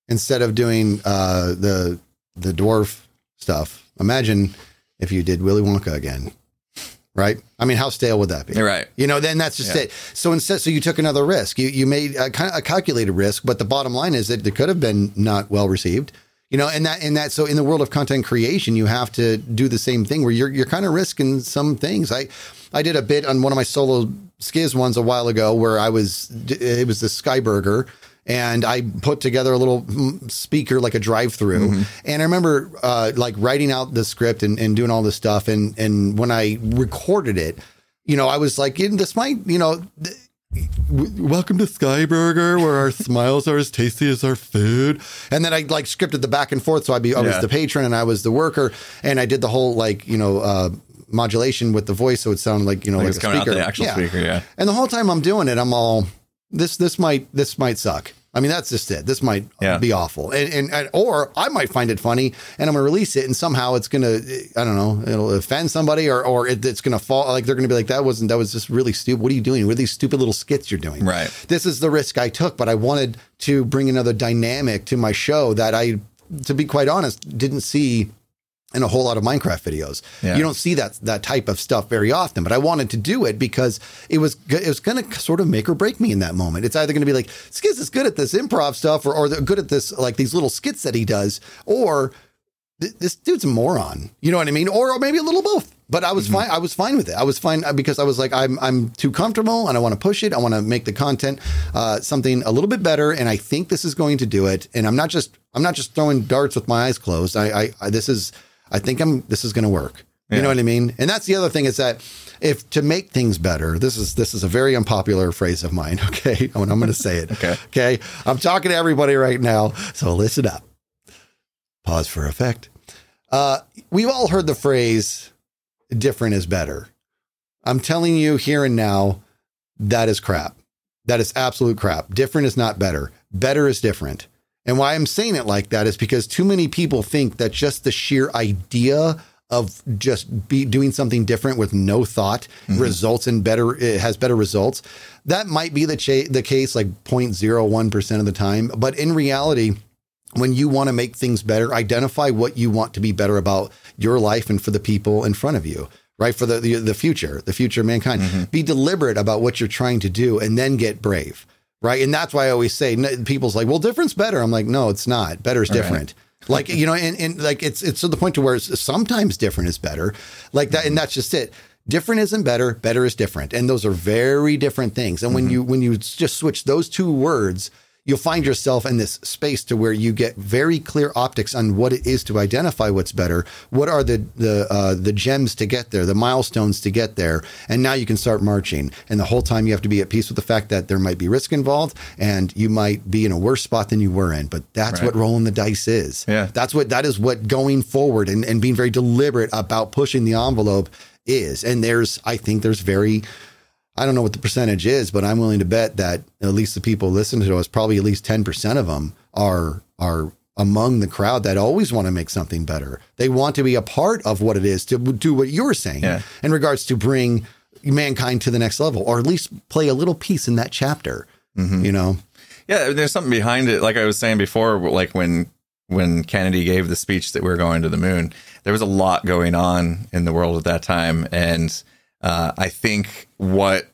instead of doing uh, the the dwarf stuff, imagine if you did Willy Wonka again. Right? I mean, how stale would that be? You're right. You know, then that's just Yeah. it. So instead, so you took another risk. You you made a, kind of a calculated risk, but the bottom line is that it could have been not well received. You know, and that and that. So in the world of content creation, you have to do the same thing where you're you're kind of risking some things. I I did a bit on one of my solo Skizz ones a while ago where I was it was the Skyburger. And I put together a little mm, speaker, like a drive-through, and I remember uh, like writing out the script and, and doing all this stuff. And and when I recorded it, you know, I was like, this might, you know, th- welcome to Skyburger, where our smiles are as tasty as our food. And then I like scripted the back and forth. So I'd be, I was the patron and I was the worker. And I did the whole like, you know, uh, modulation with the voice. So it sounded like, you know, like, it's a speaker. the actual speaker, yeah. And the whole time I'm doing it, I'm all, this, this might, this might suck. I mean, that's just it. This might Yeah. be awful. And, and, and, or I might find it funny and I'm going to release it and somehow it's going to, I don't know, it'll offend somebody or, or it, it's going to fall. Like they're going to be like, that wasn't, that was just really stupid. What are you doing? What are these stupid little skits you're doing? Right. This is the risk I took, but I wanted to bring another dynamic to my show that I, to be quite honest, didn't see in a whole lot of Minecraft videos. Yeah. You don't see that that type of stuff very often, but I wanted to do it because it was it was going to sort of make or break me in that moment. It's either going to be like Skizz is good at this improv stuff, or or they're good at this like these little skits that he does, or th- this dude's a moron. You know what I mean? Or, or maybe a little both. But I was fine. I was fine with it. I was fine uh, because I was like, I'm I'm too comfortable, and I want to push it. I want to make the content uh, something a little bit better, and I think this is going to do it. And I'm not just I'm not just throwing darts with my eyes closed. I, I, I this is I think I'm this is going to work. You Yeah. know what I mean? And that's the other thing is that if to make things better, this is this is a very unpopular phrase of mine. Okay, and I'm going to say it. Okay. okay. I'm talking to everybody right now, so listen up. Pause for effect. Uh, we've all heard the phrase different is better. I'm telling you here and now, that is crap. That is absolute crap. Different is not better. Better is different. And why I'm saying it like that is because too many people think that just the sheer idea of just be doing something different with no thought mm-hmm. results in better it has better results. That might be the cha- the case like 0.01% of the time, but in reality when you want to make things better, identify what you want to be better about your life and for the people in front of you, right? For the the, the future, the future of mankind. Mm-hmm. Be deliberate about what you're trying to do, and then get brave, right? And that's why I always say, people's like, "Well, different's better." I'm like, "No, it's not. Better is different." Like you know, and, and like it's it's to the point to where it's, sometimes different is better, like that, and mm-hmm. that's just it. Different isn't better. Better is different, and those are very different things. And when mm-hmm. you when you just switch those two words, you'll find yourself in this space to where you get very clear optics on what it is to identify what's better. What are the the uh, the gems to get there, the milestones to get there, and now you can start marching. And the whole time you have to be at peace with the fact that there might be risk involved, and you might be in a worse spot than you were in. But that's Right. what rolling the dice is. Yeah. that's what that is what going forward and, and being very deliberate about pushing the envelope is. And there's I think there's very I don't know what the percentage is, but I'm willing to bet that at least the people listening to us, probably at least 10% of them are, are among the crowd that always want to make something better. They want to be a part of what it is to do what you're saying Yeah. in regards to bring mankind to the next level, or at least play a little piece in that chapter, mm-hmm. you know? Yeah, there's something behind it. Like I was saying before, like when when Kennedy gave the speech that we are going to the moon, there was a lot going on in the world at that time, and uh, I think what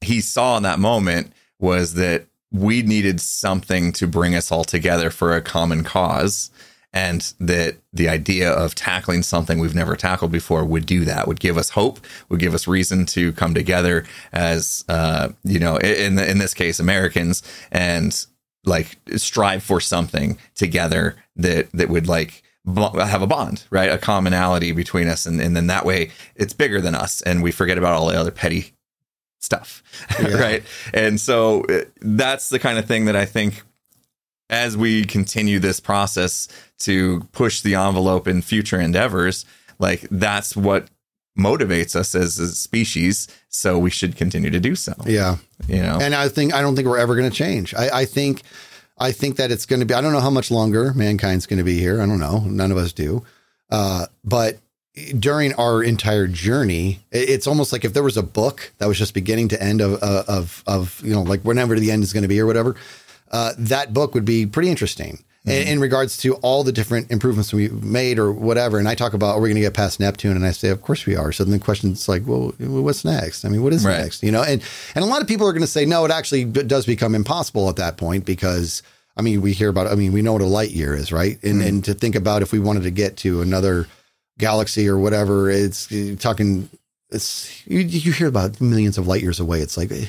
he saw in that moment was that we needed something to bring us all together for a common cause. And that the idea of tackling something we've never tackled before would do that, would give us hope, would give us reason to come together as, uh, you know, in in this case, Americans, and like strive for something together that that would like have a bond, right? A commonality between us, and and then that way it's bigger than us, and we forget about all the other petty stuff, Yeah. right? And so uh, that's the kind of thing that I think as we continue this process to push the envelope in future endeavors, like that's what motivates us as a species. So we should continue to do so. Yeah. You know, And I think I don't think we're ever going to change. I, I think I think that it's going to be. I don't know how much longer mankind's going to be here. I don't know. None of us do. Uh, but during our entire journey, it's almost like if there was a book that was just beginning to end of of of you know like whenever the end is going to be or whatever, uh, that book would be pretty interesting. In, mm-hmm. in regards to all the different improvements we made or whatever, and I talk about, are we going to get past Neptune? And I say, of course we are. So then the question's like, well, what's next? I mean, what is Right. next? You know, and and a lot of people are going to say, no, it actually does become impossible at that point because I mean, we hear about, I mean, we know what a light year is, right? And mm-hmm. and to think about if we wanted to get to another galaxy or whatever, it's talking. It's you, you hear about millions of light years away. It's like eh,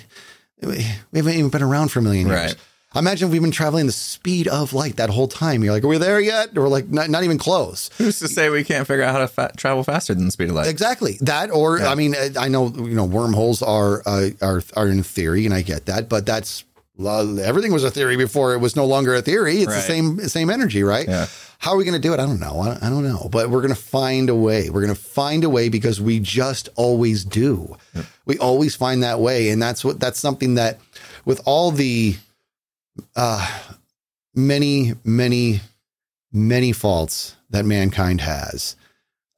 eh we haven't even been around for a million years. Right. Imagine we've been traveling the speed of light that whole time. You're like, are we there yet? Or like, not, not even close. who's to say we can't figure out how to fa- travel faster than the speed of light? Exactly that, or I mean, I know you know wormholes are uh, are are in theory, and I get that, but that's everything was a theory before it was no longer a theory. It's the same same energy, right? Yeah. How are we going to do it? I don't know. I, I don't know, but we're going to find a way. We're going to find a way because we just always do. We always find that way, and that's what that's something that with all the uh, many many many faults that mankind has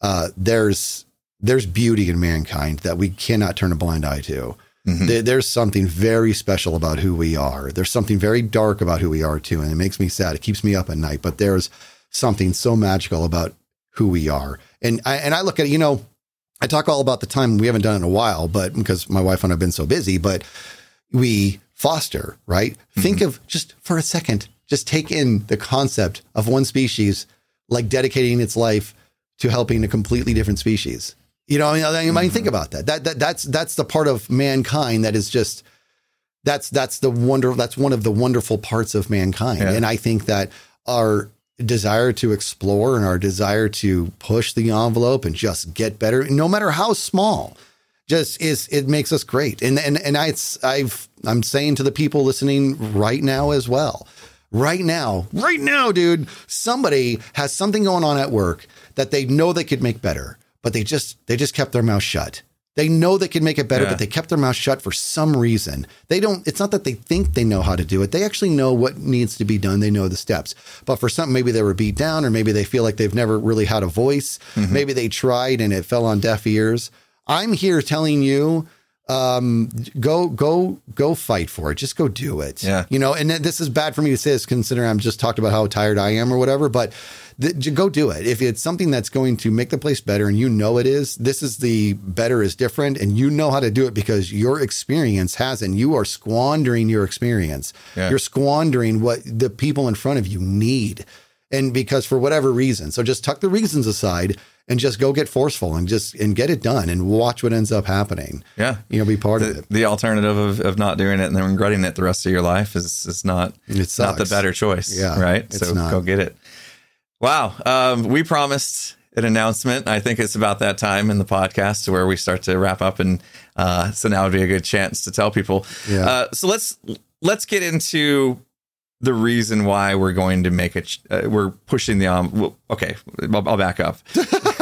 uh, there's there's beauty in mankind that we cannot turn a blind eye to. Mhm. There- there's something very special about who we are. There's something very dark about who we are too, and it makes me sad. It keeps me up at night. But there's something so magical about who we are, and I and I look at it. You know, I talk all about the time we haven't done it in a while, but because my wife and I've been so busy, but we foster, right? Mm-hmm. Think of just for a second, just take in the concept of one species like dedicating its life to helping a completely different species. You know, I mean, you might think mm-hmm. about that. That that that's that's the part of mankind that is just that's that's the wonder that's one of the wonderful parts of mankind. Yeah. And I think that our desire to explore and our desire to push the envelope and just get better, no matter how small, just is it makes us great. And and and I, I've I'm saying to the people listening right now as well. Right now, right now, dude, somebody has something going on at work that they know they could make better, but they just they just kept their mouth shut. They know they can make it better, Yeah. but they kept their mouth shut for some reason. They don't, it's not that they think they know how to do it. They actually know what needs to be done. They know the steps. But for something, maybe they were beat down, or maybe they feel like they've never really had a voice. Mm-hmm. Maybe they tried and it fell on deaf ears. I'm here telling you, um, go, go, go fight for it. Just go do it. Yeah. You know, and this is bad for me to say this considering I'm just talked about how tired I am or whatever, but th- go do it. If it's something that's going to make the place better and you know it is, this is the better is different and you know how to do it because your experience has and You are squandering your experience. Yeah. You're squandering what the people in front of you need. And because for whatever reason. So just tuck the reasons aside and just go get forceful and just and get it done and watch what ends up happening. Yeah. You know, be part of it. the alternative of, of not doing it and then regretting it the rest of your life is is not It not the better choice. Yeah, Right. it's So not. go get it. Wow. Um, we promised an announcement. I think it's about that time in the podcast to where we start to wrap up, and uh, so now would be a good chance to tell people. Yeah. Uh, so let's let's get into the reason why we're going to make it. Uh, we're pushing the um. Okay, I'll, I'll back up.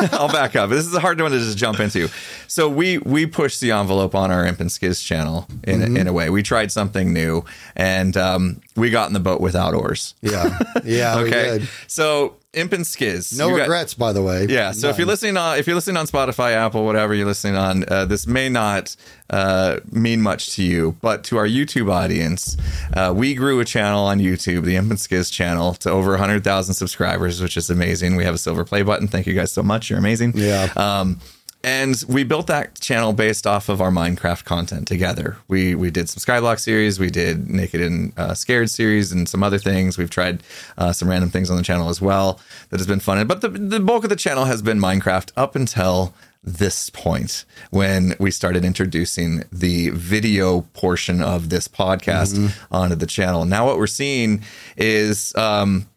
I'll back up. This is a hard one to just jump into. So we we pushed the envelope on our Imp and Skizz channel in a, in a way. We tried something new, and um, we got in the boat without oars. Yeah. Yeah. we Okay, so Imp and Skizz. No you got- regrets, by the way. yeah. So if you're listening on if you're listening on Spotify, Apple, whatever you're listening on, uh, this may not uh, mean much to you, but to our YouTube audience, uh, we grew a channel on YouTube, the Imp and Skizz channel, to over 100,000 subscribers, which is amazing. We have a silver play button. Thank you guys so much. You're amazing. Yeah. Um, and we built that channel based off of our Minecraft content together. We we did some Skyblock series, we did Naked and uh, Scared series, and some other things. We've tried uh, some random things on the channel as well that has been fun. But the, the bulk of the channel has been Minecraft up until this point when we started introducing the video portion of this podcast onto the channel. Now what we're seeing is um,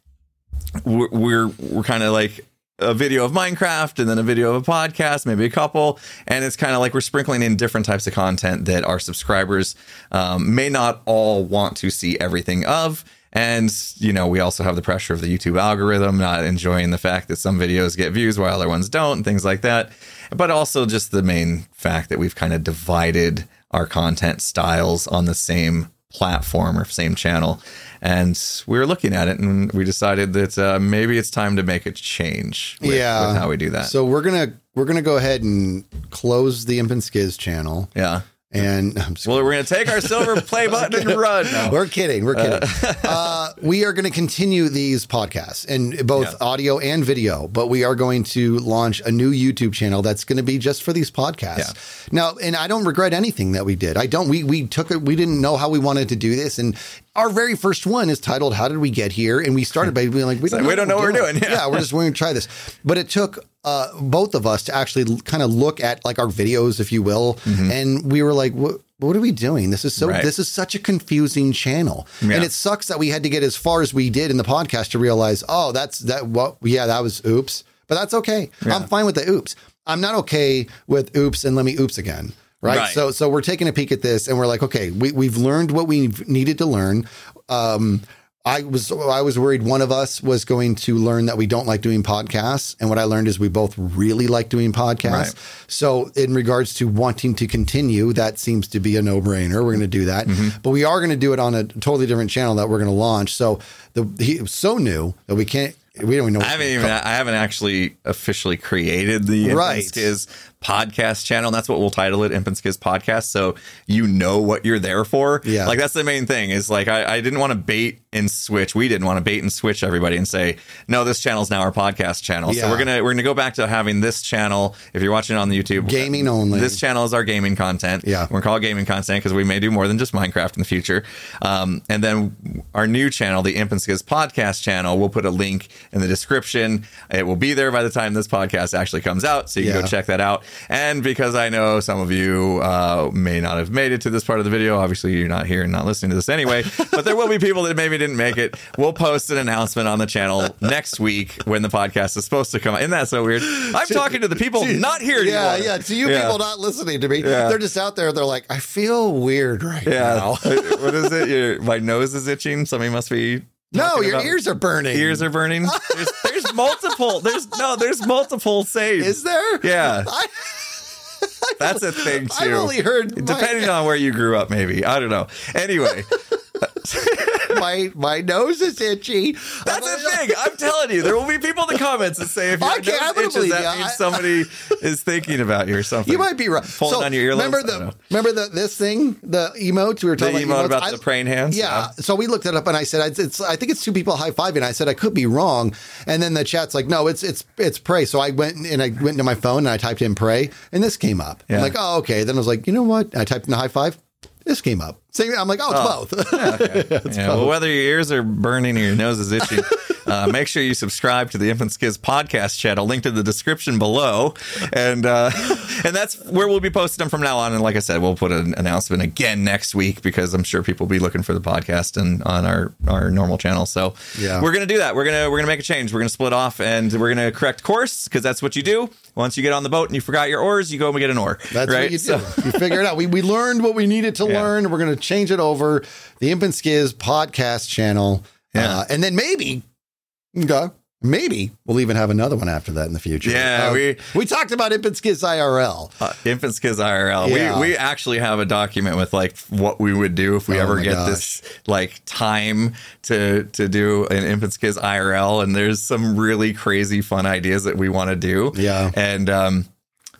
we're we're, we're kind of like a video of Minecraft and then a video of a podcast, maybe a couple, and it's kind of like we're sprinkling in different types of content that our subscribers um, may not all want to see everything of, And, you know, we also have the pressure of the YouTube algorithm not enjoying the fact that some videos get views while other ones don't and things like that. But also just the main fact that we've kind of divided our content styles on the same platform or same channel. And we were looking at it and we decided that uh, maybe it's time to make a change with, Yeah. with how we do that. So we're gonna we're gonna go ahead and close the Imp and Skizz channel, yeah. And I'm just Well, we're going to take our silver play button and run. No. We're kidding. We're kidding. Uh, we are going to continue these podcasts and both Yeah. audio and video, but we are going to launch a new YouTube channel that's going to be just for these podcasts. Now, and I don't regret anything that we did. I don't. We we took it. We didn't know how we wanted to do this, and our very first one is titled "How Did We Get Here?" And we started by being like, we like, we don't know what we're doing. Yeah, Yeah. we're just going to try this. But it took uh, both of us to actually kind of look at like our videos, if you will, and we were like, what. What are we doing? This is so. Mm-hmm. Right. This is such a confusing channel, Yeah. and it sucks that we had to get as far as we did in the podcast to realize, oh, that's that. What? Yeah, that was oops, but that's okay. I'm fine with the oops. I'm not okay with oops and let me oops again. Right? Right. So, so we're taking a peek at this, and we're like, okay, we, we've learned what we needed to learn. Um, I was I was worried one of us was going to learn that we don't like doing podcasts, and what I learned is we both really like doing podcasts. Right. So, in regards to wanting to continue, that seems to be a no brainer. We're going to do that, Mm-hmm. but we are going to do it on a totally different channel that we're going to launch. So, the he, it was so new that we can't. We don't even know. I haven't even I haven't actually officially created the Right. Skizz podcast channel. And That's what we'll title it, Imp and Skizz Podcast. So you know what you're there for. Yeah. Like that's the main thing. Is like I, I didn't want to bait and switch. We didn't want to bait and switch everybody and say, no, this channel's now our podcast channel. So we're gonna we're gonna go back to having this channel. If you're watching it on the YouTube, Gaming only. This channel is our gaming content. Yeah. We're gonna call it gaming content because we may do more than just Minecraft in the future. Um, and then our new channel, the Imp and Skizz podcast channel, we'll put a link in the description. It will be there by the time this podcast actually comes out, so you can Yeah. go check that out. And because I know some of you uh, may not have made it to this part of the video, obviously you're not here and not listening to this anyway, but there will be people that maybe didn't make it. We'll post an announcement on the channel next week when the podcast is supposed to come out. Isn't that so weird? I'm talking to the people not here yeah, anymore. yeah. To you Yeah. people not listening to me, Yeah. they're just out there. They're like, I feel weird right Yeah. now. what is it? Your, my nose is itching. Somebody must be. No, your ears are burning. Ears are burning. There's, there's multiple. There's no. There's multiple saves. Is there? Yeah. I, That's a thing too. I've only heard my- Depending on where you grew up, maybe. I don't know. Anyway, my my nose is itchy. that's the thing. I'm telling you, there will be people in the comments that say if your I I nose itches, that you. Means somebody is thinking about you or something. You might be right. Pulling on your earlobes? remember the remember the this thing, the emotes we were The talking emote about emotes? the praying hands. Yeah. So we looked it up and I said, it's, it's, I think it's two people high fiving. I said, I could be wrong. And then the chat's like, no, it's, it's, it's pray. So I went and I went into my phone and I typed in pray and this came up. I'm like, oh, okay. Then I was like, you know what? I typed in high five. This came up. Same. I'm like, oh, it's both. Yeah, well, whether your ears are burning or your nose is itching, uh, make sure you subscribe to the Imp and Skizz podcast channel, linked in the description below, and uh, and that's where we'll be posting them from now on. And like I said, we'll put an announcement again next week because I'm sure people will be looking for the podcast and on our our normal channel. So Yeah. we're gonna do that. We're gonna we're gonna make a change. We're gonna split off and we're gonna correct course because that's what you do. Once you get on the boat and you forgot your oars, you go and we get an oar. That's right? what you do. So- you figure it out. We, we learned what we needed to Yeah. learn. We're going to change it over the Imp and Skizz podcast channel. Yeah. Uh, and then maybe, okay, maybe we'll even have another one after that in the future. Yeah, Uh, we- we talked about Imp and Skizz IRL. Uh, Imp and Skizz IRL. Yeah. We we actually have a document with like what we would do if we Oh ever get gosh. this like time to to do an Imp and Skizz IRL, and there's some really crazy fun ideas that we want to do. Yeah. and um,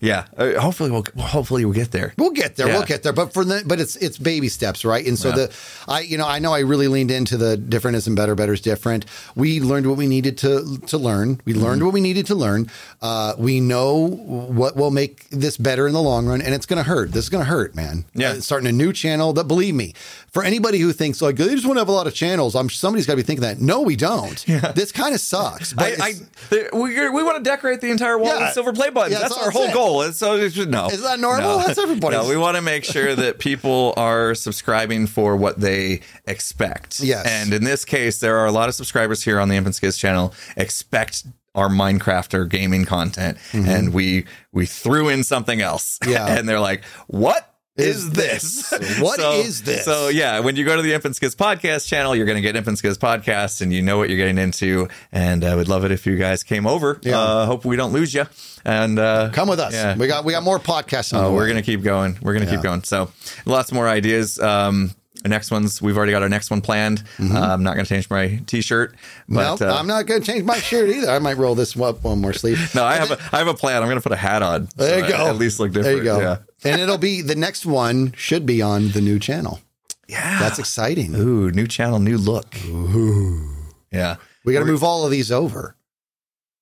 yeah. Uh, hopefully we'll hopefully we'll get there. We'll get there. Yeah. We'll get there. But for the but it's it's baby steps, right? And so Yeah. the I you know I know I really leaned into the different isn't better, better is different. We learned what we needed to to learn. We Mm-hmm. learned what we needed to learn. Uh, we know what will make this better in the long run, and it's going to hurt. This is going to hurt, man. Yeah. Uh, starting a new channel. That believe me, for anybody who thinks like they just want to have a lot of channels, I'm somebody's got to be thinking that. No, we don't. This kind of sucks. But I, I we we want to decorate the entire wall Yeah. with silver play buttons. Yeah, that's that's our whole goal. So it's just- no, Is that normal? No. That's everybody's. No, we want to make sure that people are subscribing for what they expect. Yes. and in this case, there are a lot of subscribers here on the Imp and Skizz channel expect our Minecraft or gaming content, and we we threw in something else. Mm-hmm. Yeah. and they're like, "What?" Is this? What What is is this? So yeah, when you go to the Imp and Skizz podcast channel, you're going to get Imp and Skizz podcast, and you know what you're getting into. And I would love it if you guys came over. Yeah. Uh, hope we don't lose you. And uh, Come with us. Yeah. We got we got more podcasts. Oh, we're gonna keep going. We're gonna Yeah. keep going. So lots more ideas. Um, our next ones we've already got our next one planned. Uh, I'm not gonna change my T-shirt, No, but uh, I'm not going to change my shirt either. I might roll this up one more sleeve. no, I have a I have a plan. I'm gonna put a hat on. There so you I go. At least look different. There you go. Yeah. And it'll be the next one should be on the new channel. Yeah. That's exciting. Ooh, new channel, new look. Ooh. Yeah. We got to move all of these over.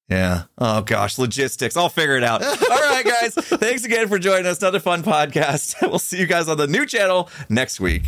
Yeah. Oh gosh, logistics. I'll figure it out. All right, guys. Thanks again for joining us. Another fun podcast. We'll see you guys on the new channel next week.